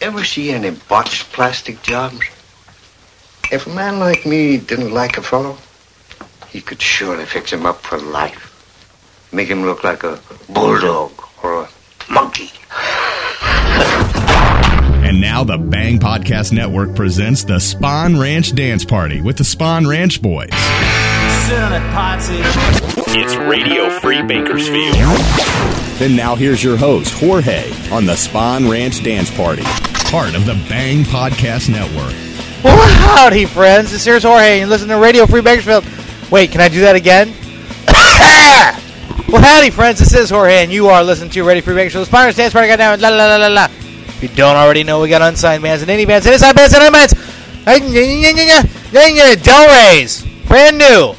Ever see any botched plastic jobs? If a man like me didn't like a fellow, he could surely fix him up for life. Make him look like a bulldog or a monkey. And now the Bang Podcast Network presents the Spawn Ranch Dance Party with the Spawn Ranch Boys. It's Radio Free Bakersfield. And now here's your host, Jorge, on the Spawn Ranch Dance Party, part of the Bang Podcast Network. Well, howdy, friends. This here's Jorge, and listen to Radio Free Bakersfield. Wait, can I do that again? well, howdy, friends. This is Jorge, and you are listening to Radio Free Bakersfield. Sponsors Dance Party got down. La la la la la. If you don't already know, we got unsigned bands and indie bands, and inside bands and indie bands. Del Rey's, brand new.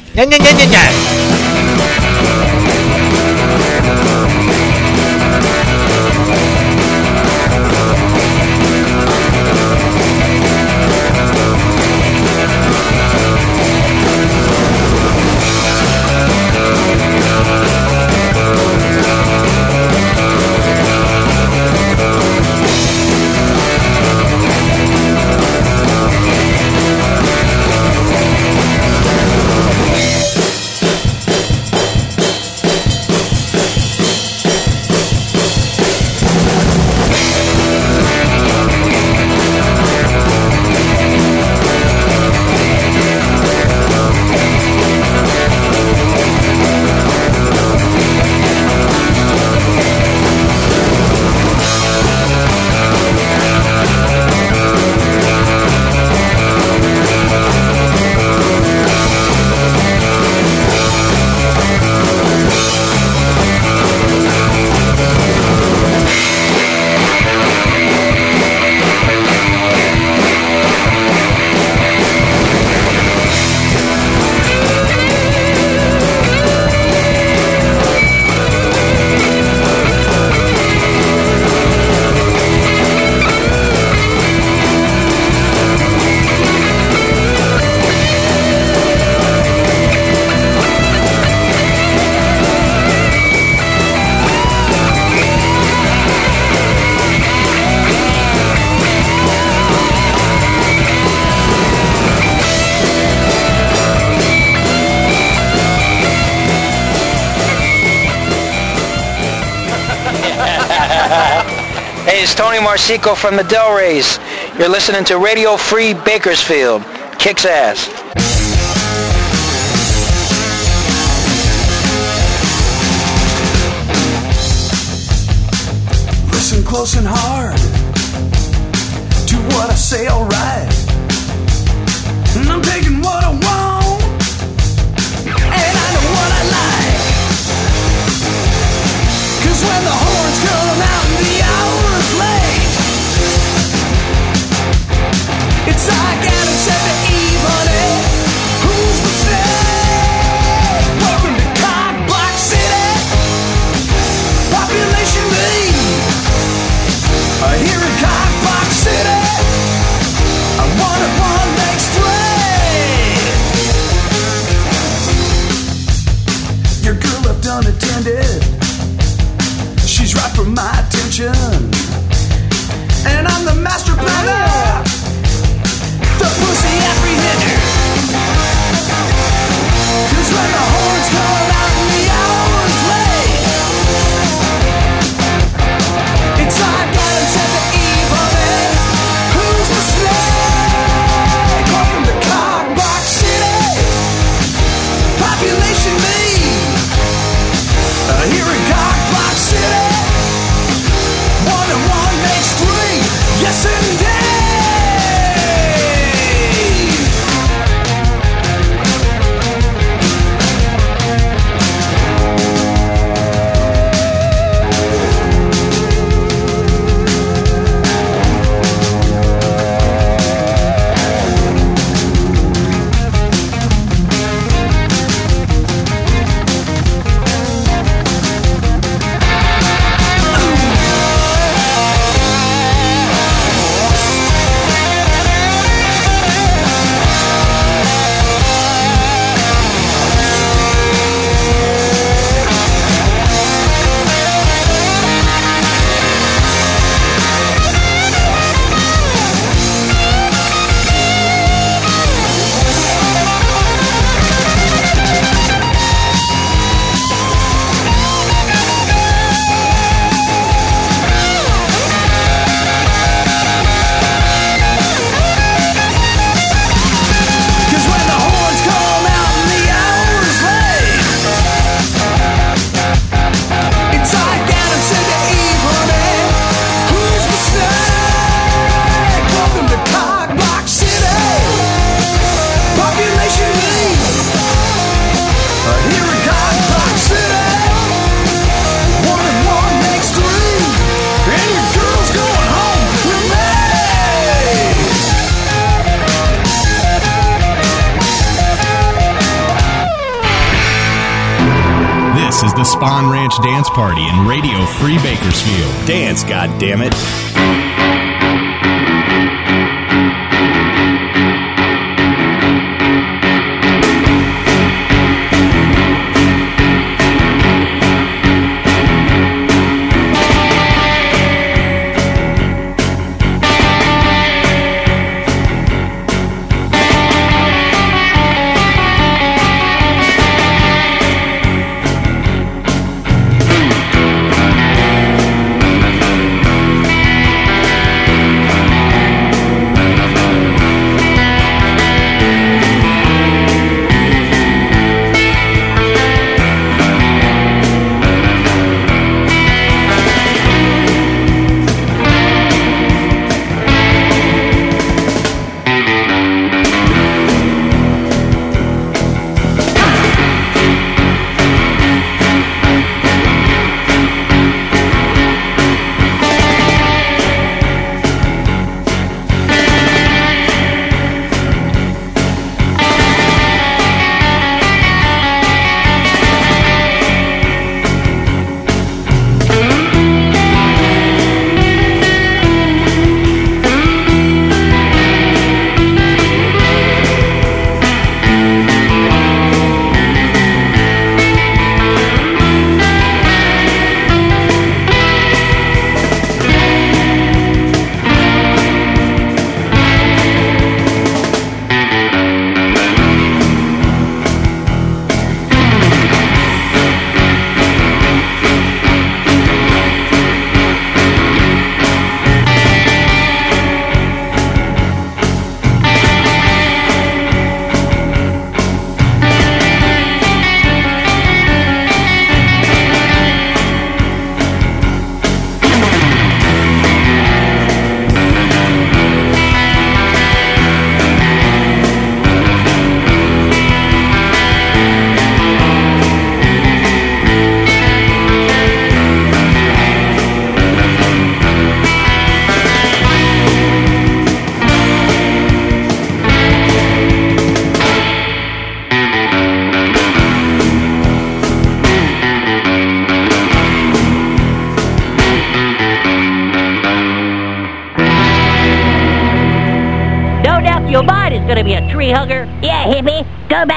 Tony Marsico from the Del Reys. You're listening to Radio Free Bakersfield. Kicks ass. Listen close and hard to what I say, alright. My attention. And I'm the master planner, the pussy apprehender. Bon Ranch Dance Party in Radio Free Bakersfield. Dance, goddammit. it!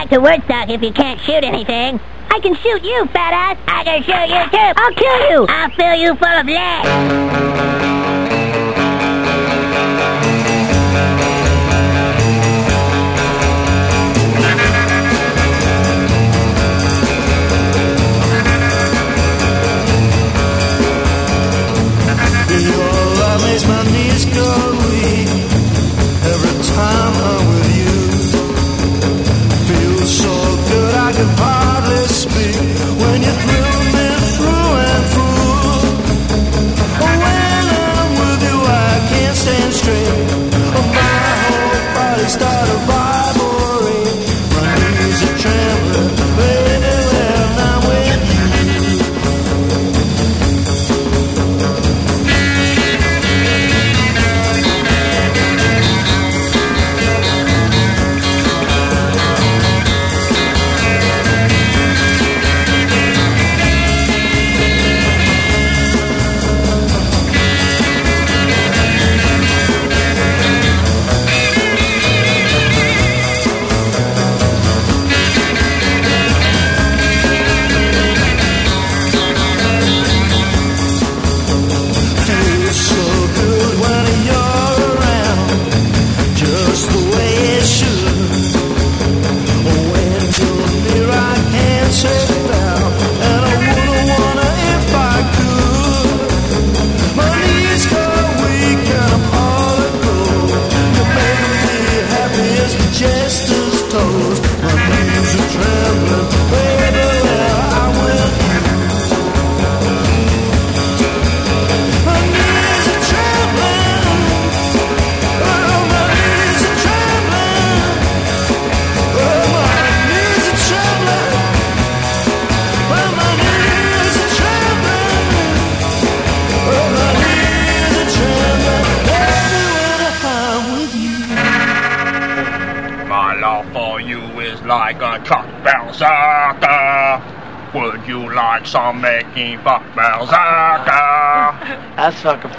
back to Woodstock if you can't shoot anything. I can shoot you, fat ass. I can shoot you too. I'll kill you. I'll fill you full of lead. Your love makes my knees go weak every time I. hardly speak.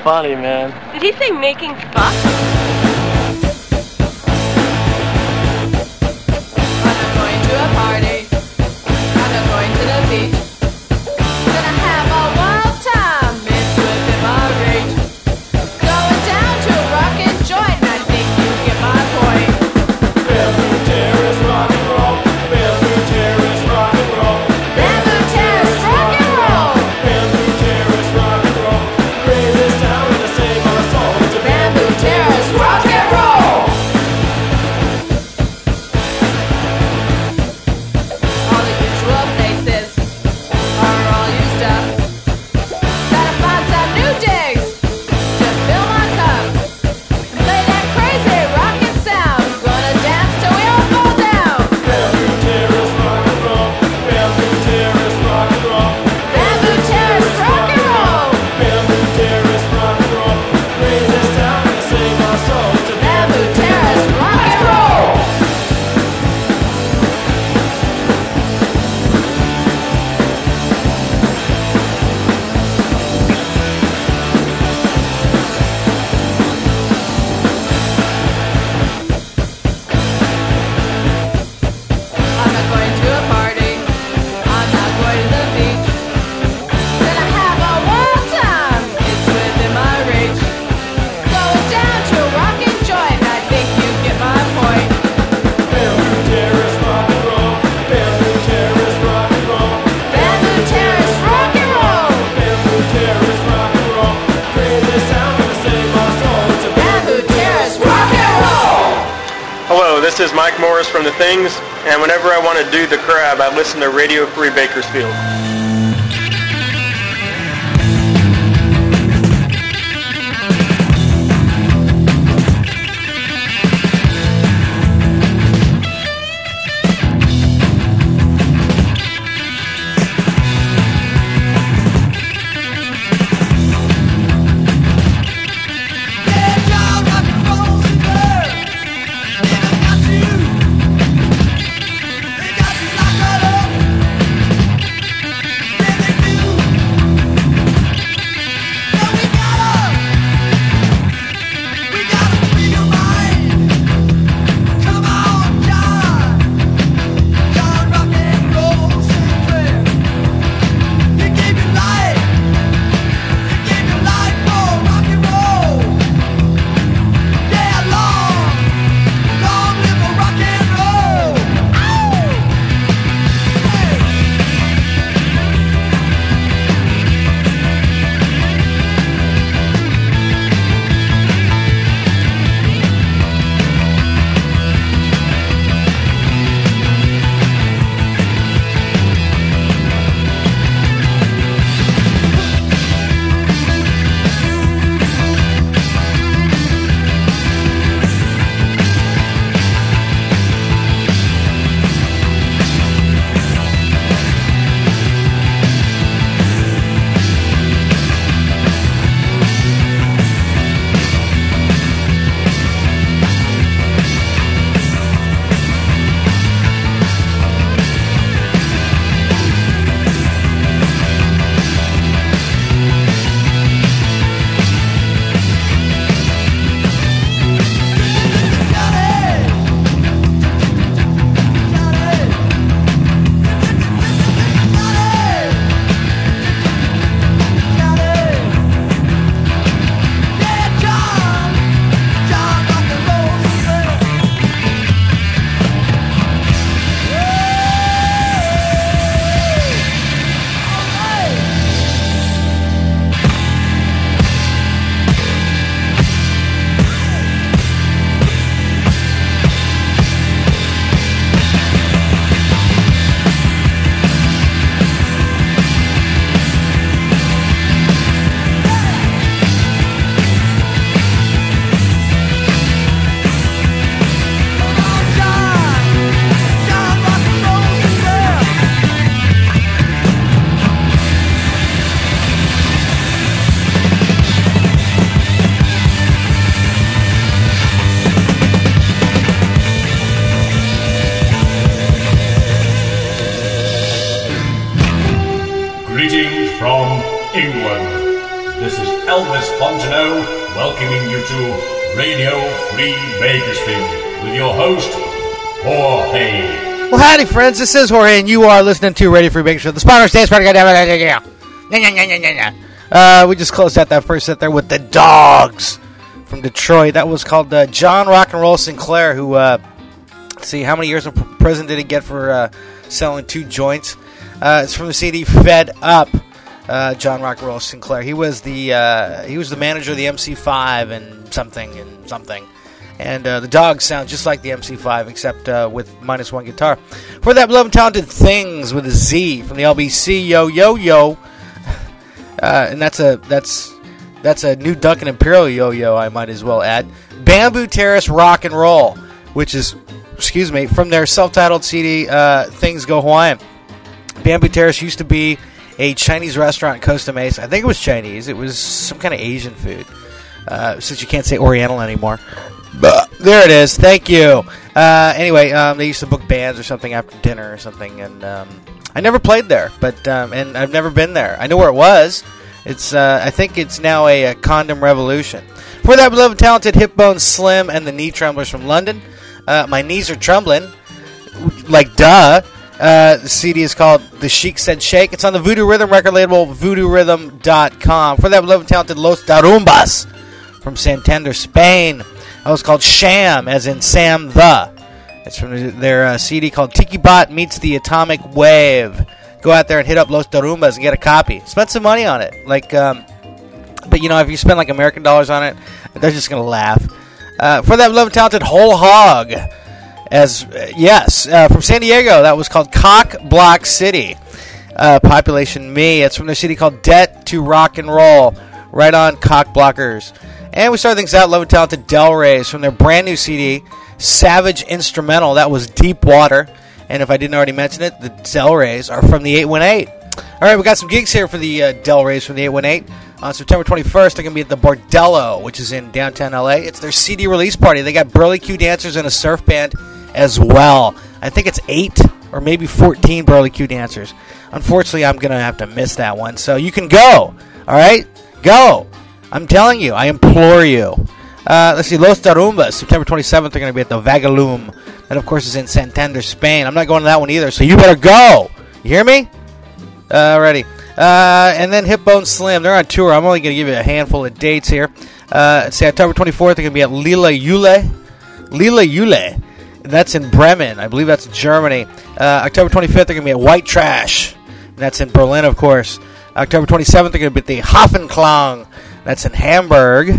Funny, man. Did he say making fuck? Friends. This is Jorge, and you are listening to Radio Free Bakersfield, the yeah, yeah, yeah. Uh, we just closed out that first set there with the Dogs from Detroit. That was called uh, John Rock and Roll Sinclair, who, uh, see, how many years in prison did he get for uh, selling two joints? Uh, it's from the CD Fed Up. Uh, John Rock and Roll Sinclair. He was the uh, he was the manager of the MC5 and something and something. And uh, the dogs sound just like the MC5, except uh, with minus one guitar. For that, beloved talented things with a Z from the LBC, yo yo yo, uh, and that's a that's that's a new Duncan Imperial yo yo. I might as well add Bamboo Terrace Rock and Roll, which is excuse me from their self-titled CD, uh, Things Go Hawaiian. Bamboo Terrace used to be a Chinese restaurant in Costa Mesa. I think it was Chinese. It was some kind of Asian food, uh, since you can't say Oriental anymore. There it is. Thank you. Uh, anyway, um, they used to book bands or something after dinner or something, and um, I never played there, but um, and I've never been there. I know where it was. It's uh, I think it's now a, a condom revolution. For that beloved, talented Hip Bone Slim and the Knee Tremblers from London. Uh, my knees are trembling, like duh. Uh, the CD is called The Sheik Said Shake. It's on the Voodoo Rhythm record label, voodoo-rhythm.com. For that beloved, talented Los Darumbas from Santander, Spain. That was called Sham, as in Sam the. It's from their uh, CD called Tiki Bot Meets the Atomic Wave. Go out there and hit up Los Darumbas and get a copy. Spend some money on it. Like, um, but you know, if you spend like American dollars on it, they're just gonna laugh. Uh, for that beloved, talented Whole Hog, as uh, yes, uh, from San Diego, that was called Cock Block City. Uh, population me. It's from their city called Debt to Rock and Roll. Right on Cock Blockers. And we started things out, Love and Talented Del Rey's from their brand new CD, Savage Instrumental. That was Deep Water. And if I didn't already mention it, the Del Rey's are from the 818. All right, we got some gigs here for the uh, Del Rey's from the 818. On September 21st, they're going to be at the Bordello, which is in downtown LA. It's their CD release party. They got Burly Q dancers and a surf band as well. I think it's eight or maybe 14 Burly Q dancers. Unfortunately, I'm going to have to miss that one. So you can go. All right? Go. I'm telling you. I implore you. Uh, let's see. Los Darumbas, September 27th, they're going to be at the Vagalume. That, of course, is in Santander, Spain. I'm not going to that one either, so you better go. You hear me? Alrighty. Uh, and then Hip Bone Slim, they're on tour. I'm only going to give you a handful of dates here. Uh, say October 24th, they're going to be at Lila Eule. Lila Eule. That's in Bremen. I believe that's Germany. Uh, October 25th, they're going to be at White Trash. That's in Berlin, of course. October 27th, they're going to be at the Hafenklang. That's in Hamburg.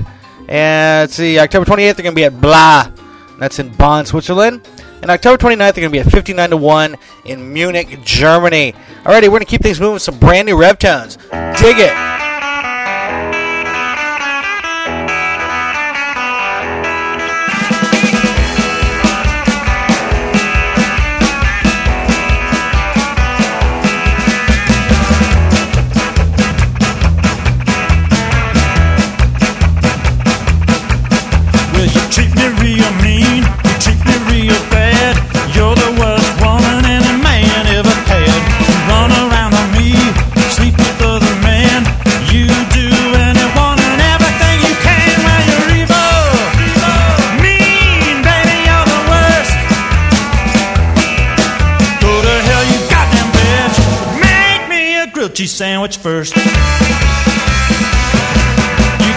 And let's see, October 28th, they're going to be at Blah. That's in Bonn, Switzerland. And October 29th, they're going to be at 59 to 1 in Munich, Germany. Alrighty, we're going to keep things moving with some brand new rev tones. Dig it. Cheese sandwich first. You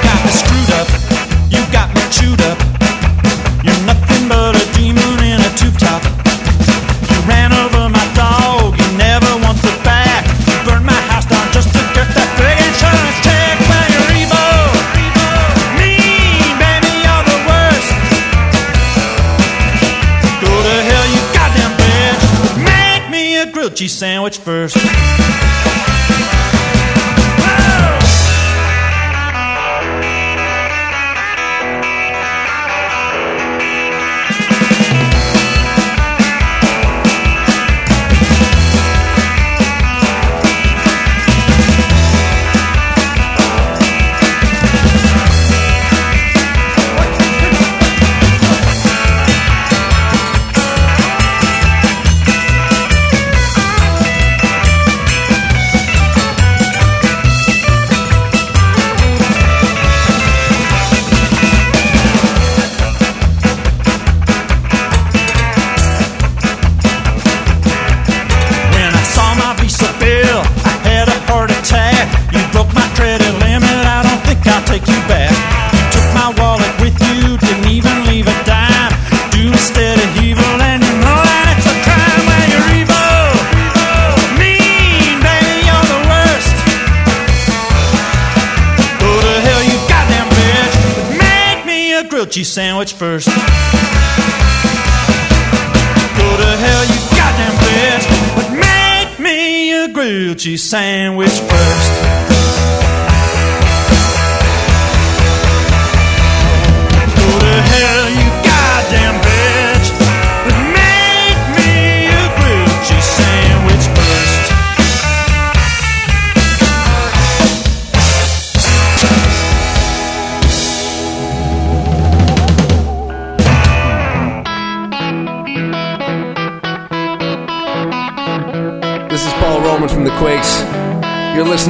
got me screwed up. You got me chewed up. You're nothing but a demon in a tube top. You ran over my dog. You never once looked back. You burned my house down just to get that big insurance check. When you're evil, mean, baby, you're the worst. Go to hell, you goddamn bitch. Make me a grilled cheese sandwich first.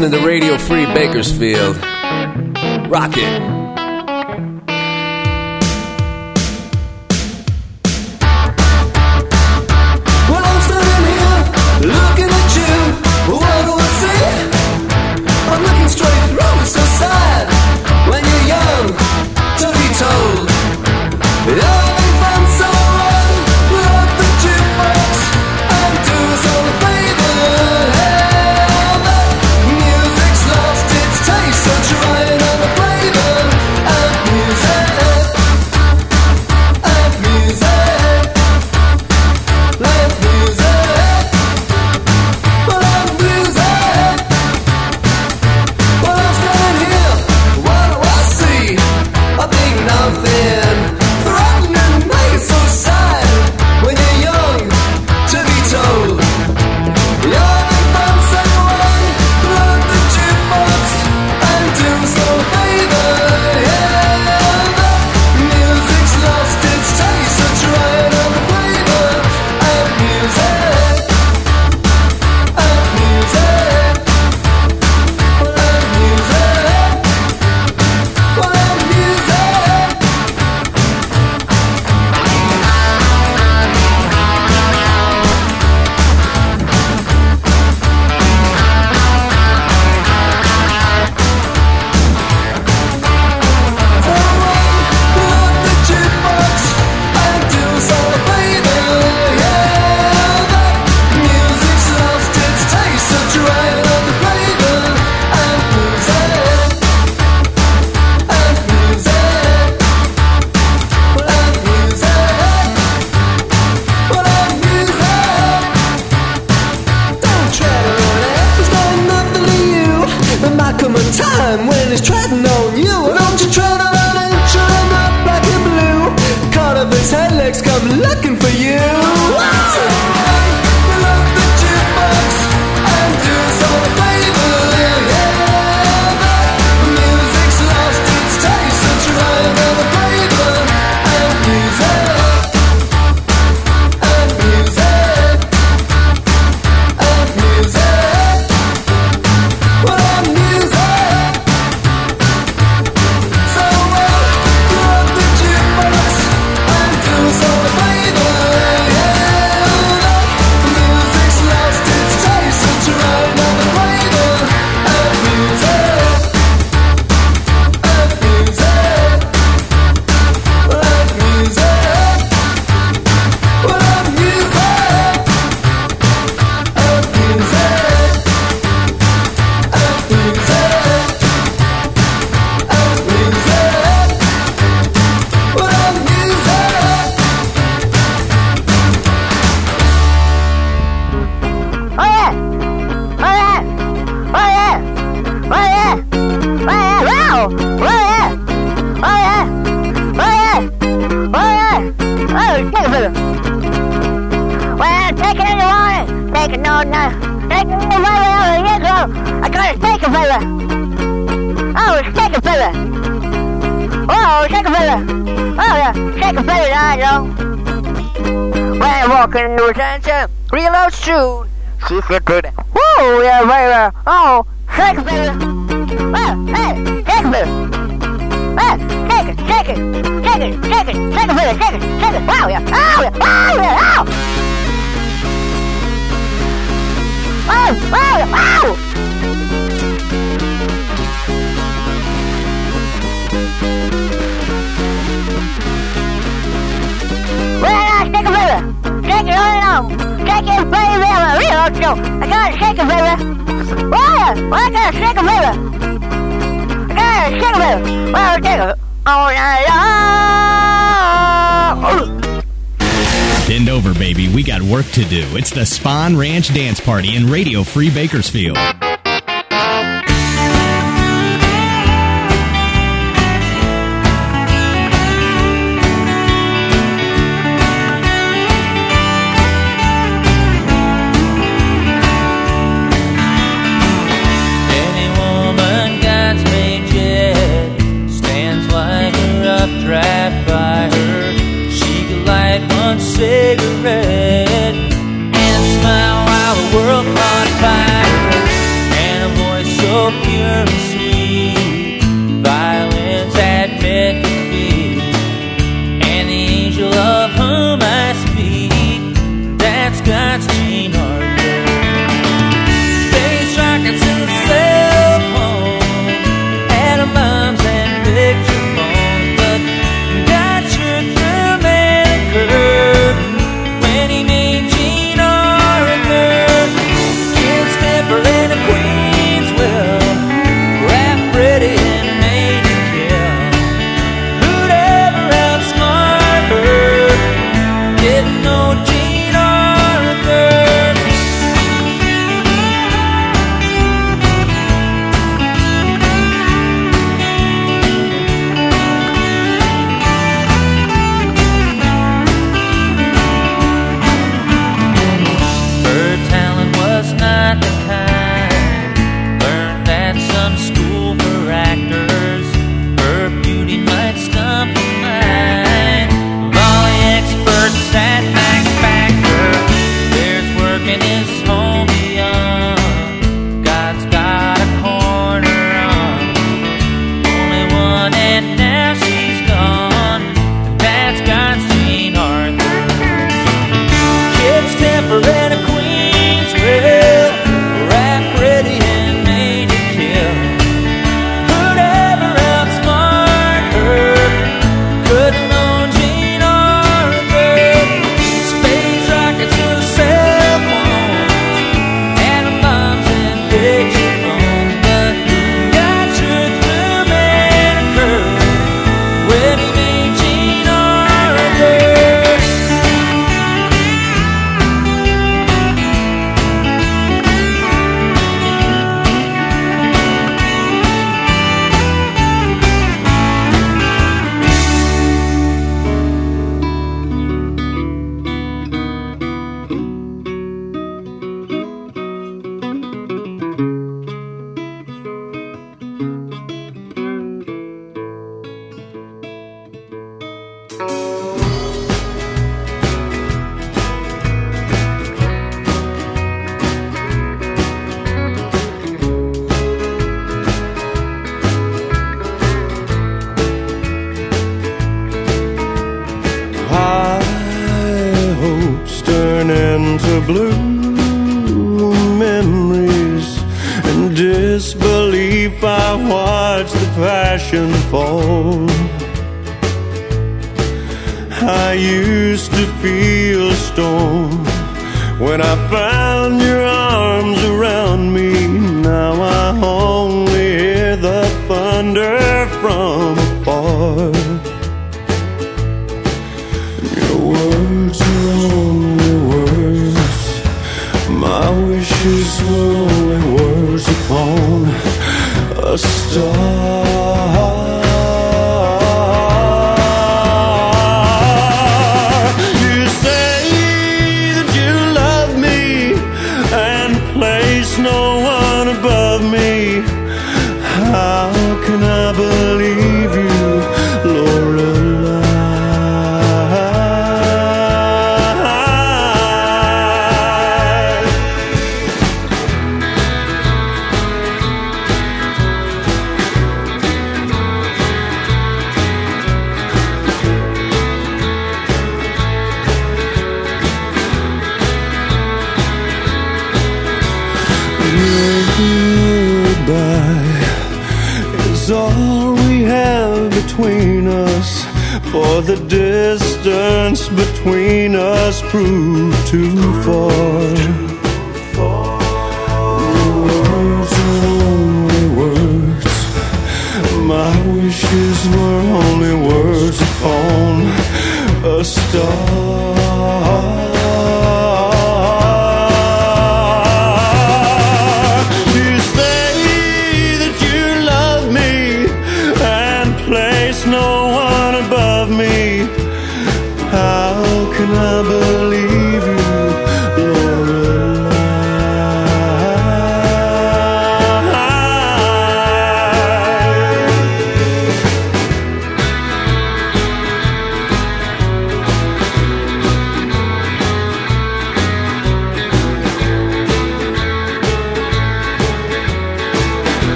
listening to Radio Free Bakersfield. Rock it. baby. Woo, yeah, baby. Oh, shake, baby. Well, hey, shake, baby. Well, shake it, shake it, shake it, shake it, shake it, baby, shake it, shake it. Wow, yeah, ow, yeah, ow, yeah, ow. Wow, wow, yeah, wow. Well, shake it, baby. Shake it on and on baby. I gotta shake it, baby. Why? I gotta shake it, baby? I gotta shake it, baby. I take it? Bend over, baby. We got work to do. It's the Spawn Ranch Dance Party in Radio Free Bakersfield.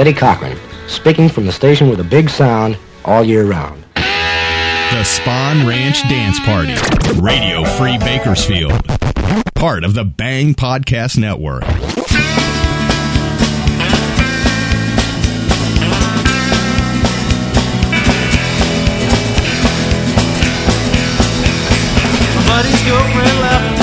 Eddie Cochran, speaking from the station with a big sound all year round. The Spawn Ranch Dance Party, Radio Free Bakersfield, part of the Bang Podcast Network. Buddy's girlfriend left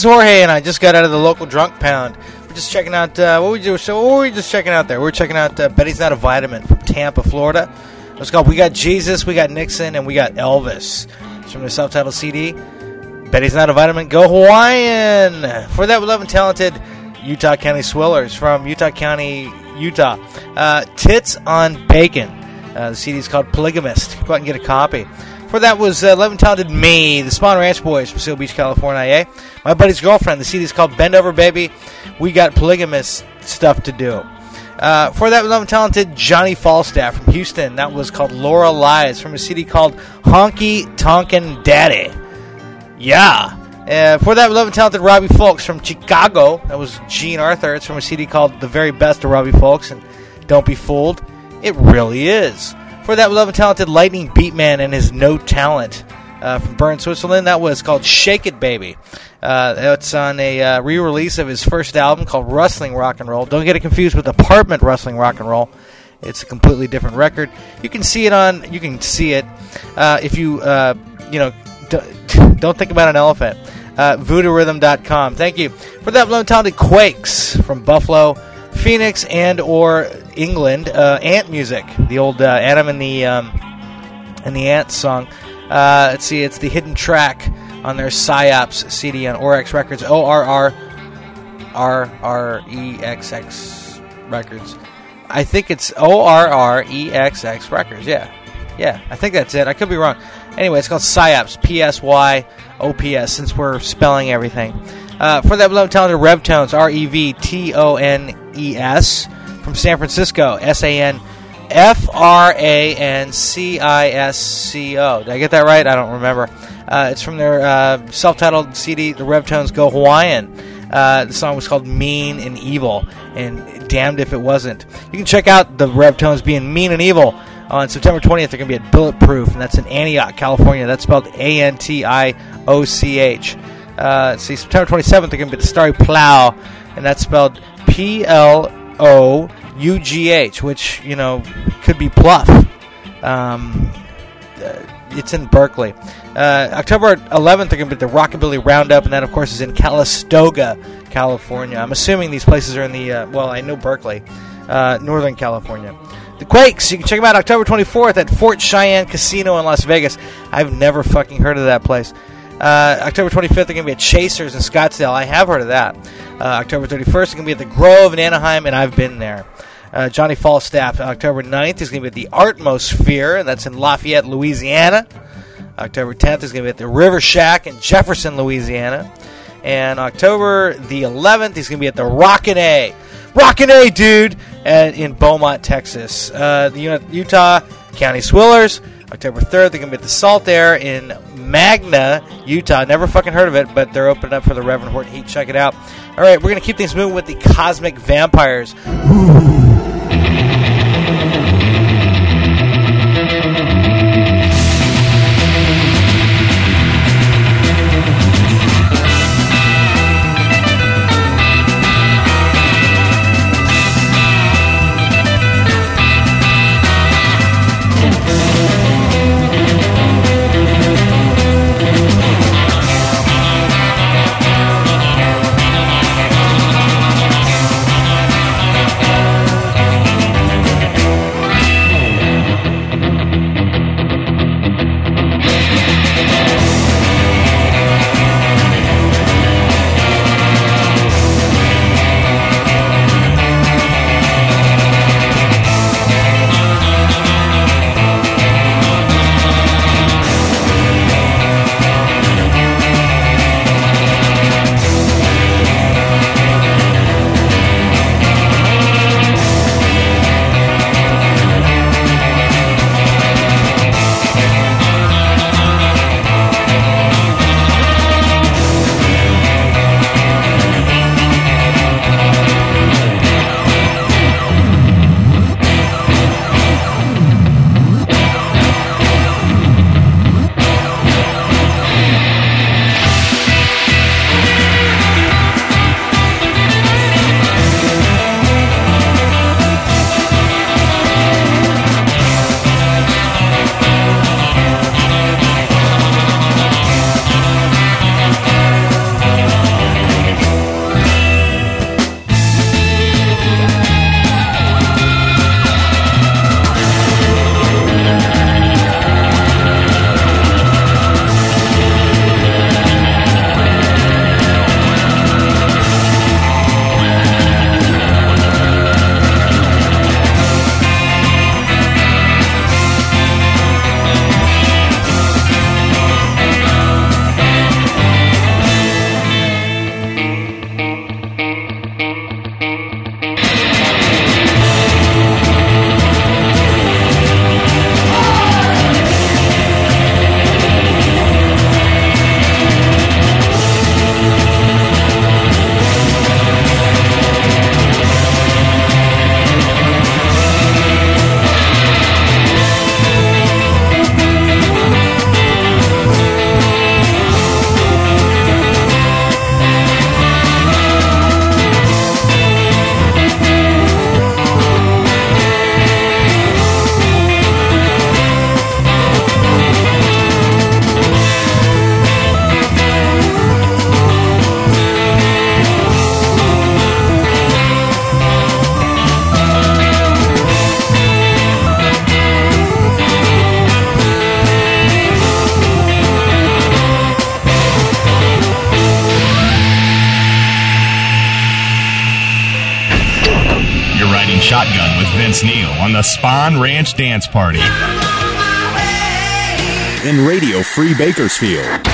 is Jorge, and I just got out of the local drunk pound. We're just checking out uh, what we do. So, what were we just checking out there? We're checking out uh, Betty's Not a Vitamin from Tampa, Florida. Let's go. We got Jesus, we got Nixon, and we got Elvis. It's from the self-titled CD. Betty's Not a Vitamin. Go Hawaiian. For that, we love and talented Utah County Swillers from Utah County, Utah. Uh, Tits on Bacon. Uh, the CD is called Polygamist. Go out and get a copy. For that was uh, Love and Talented Me, the Spawn Ranch Boys from Seal Beach, California. Eh? My buddy's girlfriend. The CD is called Bend Over Baby. We got polygamous stuff to do. Uh, for that, Love and Talented Johnny Falstaff from Houston. That was called Laura Lies from a CD called Honky Tonkin' Daddy. Yeah. Uh, for that, Love and Talented Robbie Fulks from Chicago. That was Gene Arthur. It's from a CD called The Very Best of Robbie Fulks. And don't be fooled, it really is. For that, Love and Talented Lightning Beat-Man and his No Talent uh, from Bern, Switzerland. That was called Shake It Baby. Uh, it's on a uh, re release of his first album called Wrestling Rock and Roll. Don't get it confused with Apartment Wrestling Rock and Roll. It's a completely different record. You can see it on. You can see it uh, if you uh, you know don't think about an elephant. Uh, VoodooRhythm.com. Thank you for that. Love talented Quakes from Buffalo, Phoenix, and or England. Uh, Ant music, the old uh, Adam and the um, and the Ants song. Uh, let's see, it's the hidden track on their Psyops CD on Orex Records. O R R R R E X X Records. I think it's O R R E X X Records. Yeah, yeah. I think that's it. I could be wrong. Anyway, it's called Psyops. P S Y O P S. Since we're spelling everything. Uh, for that below, talented Revtones, R E V T O N E S, from San Francisco, S A N F R A N C I S C O. Did I get that right? I don't remember. Uh, it's from their uh, self titled CD, The Revtones Go Hawaiian. Uh, the song was called Mean and Evil, and damned if it wasn't. You can check out the Revtones being mean and evil on September 20th. They're going to be at Bulletproof, and that's in Antioch, California. That's spelled A N T I O C H. Uh, see, September 27th, they're going to be the Starry Plough, and that's spelled P L O U G H, which, you know, could be Pluff. Um, uh, it's in Berkeley. Uh, October 11th, they're going to be the Rockabilly Roundup, and that, of course, is in Calistoga, California. I'm assuming these places are in the, uh, well, I know Berkeley, uh, Northern California. The Quakes, you can check them out October 24th at Fort Cheyenne Casino in Las Vegas. I've never fucking heard of that place. Uh, October 25th, they're going to be at Chasers in Scottsdale. I have heard of that. Uh, October 31st, they're going to be at the Grove in Anaheim, and I've been there. Uh, Johnny Falstaff, October 9th, is going to be at the Artmosphere, and that's in Lafayette, Louisiana. October 10th is going to be at the River Shack in Jefferson, Louisiana. And October the 11th, he's going to be at the Rockin' A. Rockin' A, dude! At, in Beaumont, Texas. Uh, the Utah County Swillers. October 3rd, they're going to be at the Saltair in Magna, Utah. Never fucking heard of it, but they're opening up for the Reverend Horton Heat. Check it out. All right, we're going to keep things moving with the Cosmic Vampires. On Spawn Ranch Dance Party. In Radio Free Bakersfield.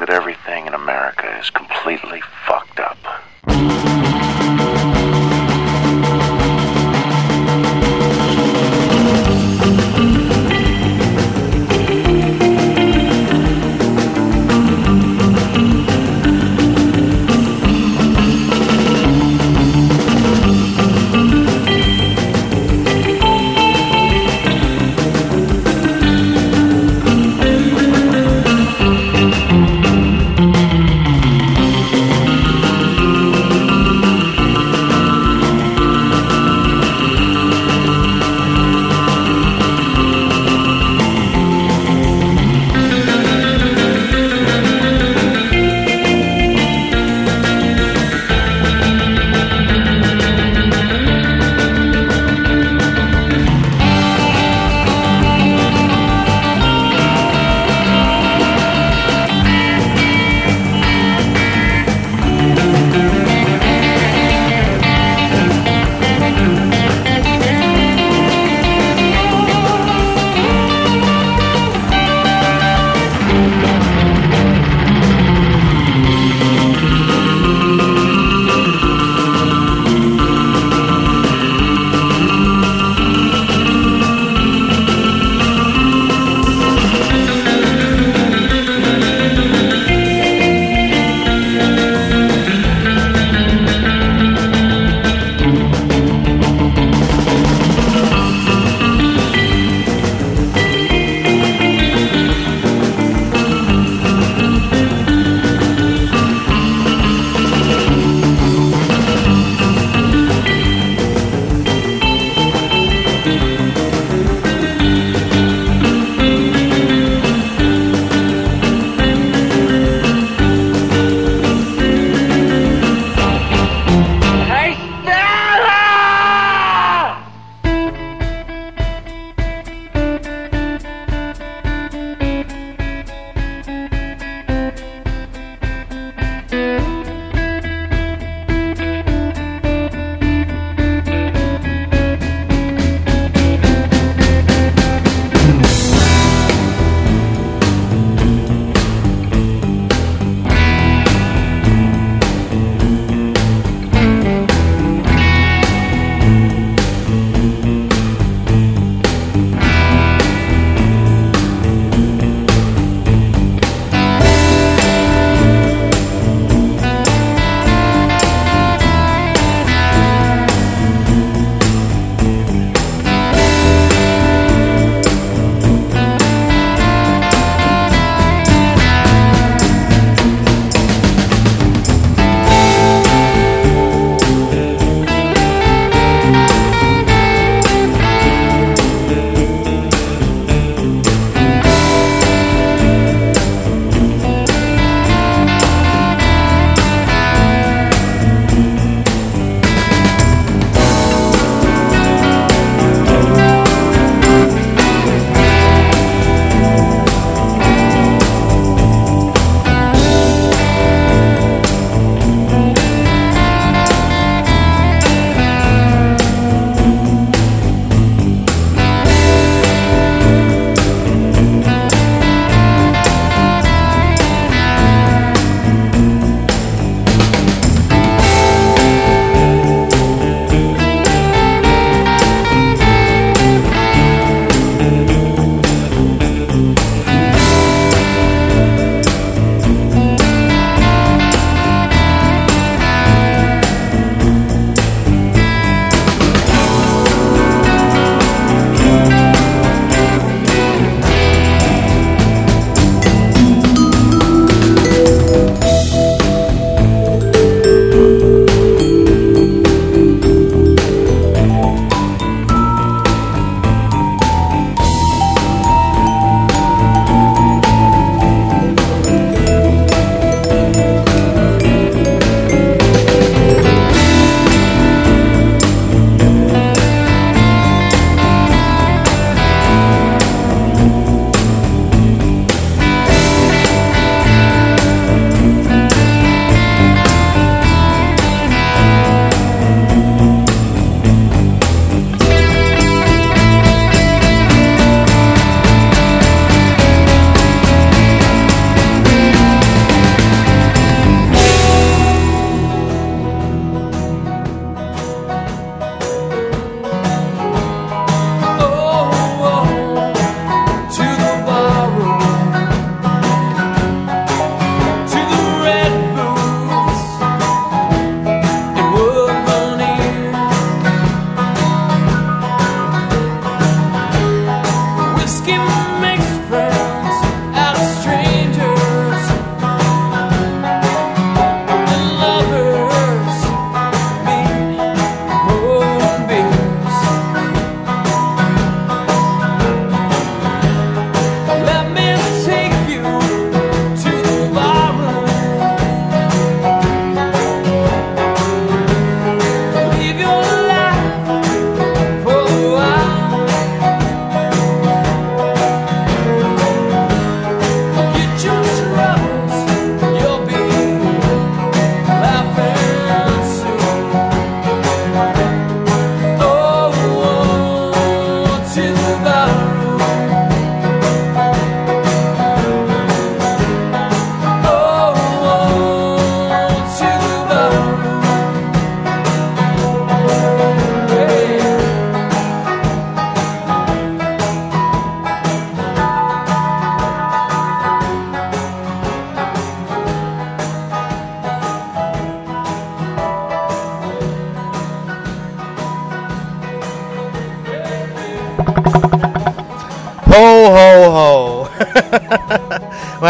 that everything in America is completely fucked.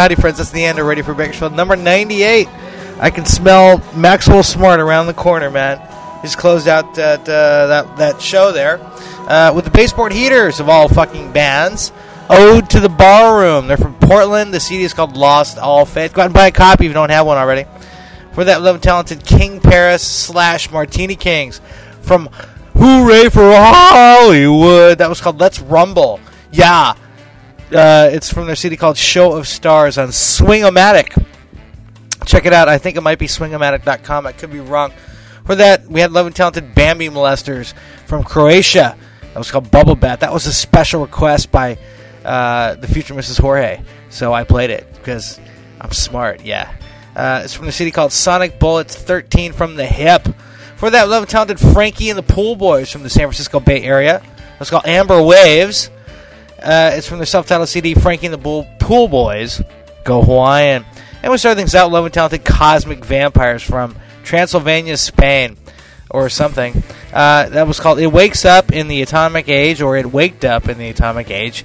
Howdy, friends. That's the end of Radio Free Bakersfield. Number 98. I can smell Maxwell Smart around the corner, man. He's closed out that, uh, that, that show there uh, with the Baseboard Heaters of all fucking bands. Ode to the Ballroom. They're from Portland. The CD is called Lost All Faith. Go out and buy a copy if you don't have one already. For that love talented King Paris slash Martini Kings from Hooray for Hollywood. That was called Let's Rumble. Yeah. Uh, it's from their CD called Show of Stars on Swingomatic. Check it out. I think it might be swingomatic.com. I could be wrong. For that, we had Love and Talented Bambi Molesters from Croatia. That was called Bubble Bath. That was a special request by uh, the future Mrs. Jorge. So I played it because I'm smart, yeah. Uh, it's from the city called Sonic Bullets 13 from the Hip. For that, Love and Talented Frankie and the Pool Boys from the San Francisco Bay Area. It's called Amber Waves. Uh, it's from the self-titled CD Frankie and the Bull- Pool Boys. Go Hawaiian. And we start things out Love and Talented Cosmic Vampires from Transylvania, Spain, or something. Uh, that was called It Wakes Up in the Atomic Age, or It Waked Up in the Atomic Age.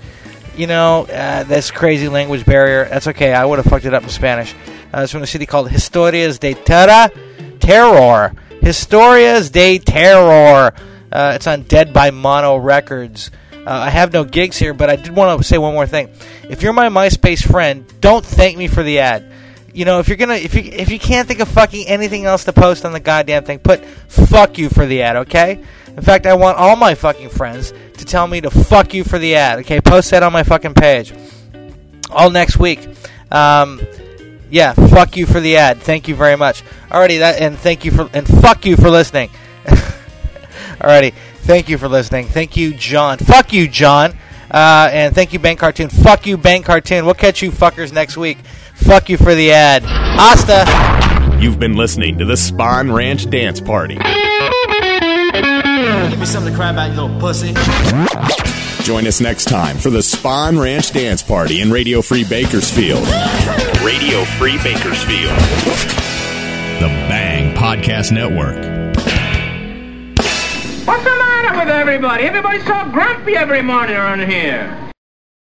You know, uh, this crazy language barrier. That's okay. I would have fucked it up in Spanish. Uh, it's from a city called Historias de Terra Terror. Historias de Terror. Uh, it's on Dead by Mono Records. Uh, I have no gigs here, but I did want to say one more thing. If you're my MySpace friend, don't thank me for the ad. You know, if you're gonna, if you if you can't think of fucking anything else to post on the goddamn thing, put "fuck you" for the ad, okay? In fact, I want all my fucking friends to tell me to "fuck you" for the ad, okay? Post that on my fucking page. All next week. Um, yeah, fuck you for the ad. Thank you very much. Alrighty, that and thank you for and fuck you for listening. Alrighty, thank you for listening. Thank you, John. Fuck you, John. Uh, and thank you, Bank Cartoon. Fuck you, Bank Cartoon. We'll catch you fuckers next week. Fuck you for the ad. Hasta. You've been listening to the Spawn Ranch Dance Party. Give me something to cry about, you little pussy. Join us next time for the Spawn Ranch Dance Party in Radio Free Bakersfield. Radio Free Bakersfield. The Bang Podcast Network. What's the matter with everybody? Everybody's so grumpy every morning around here.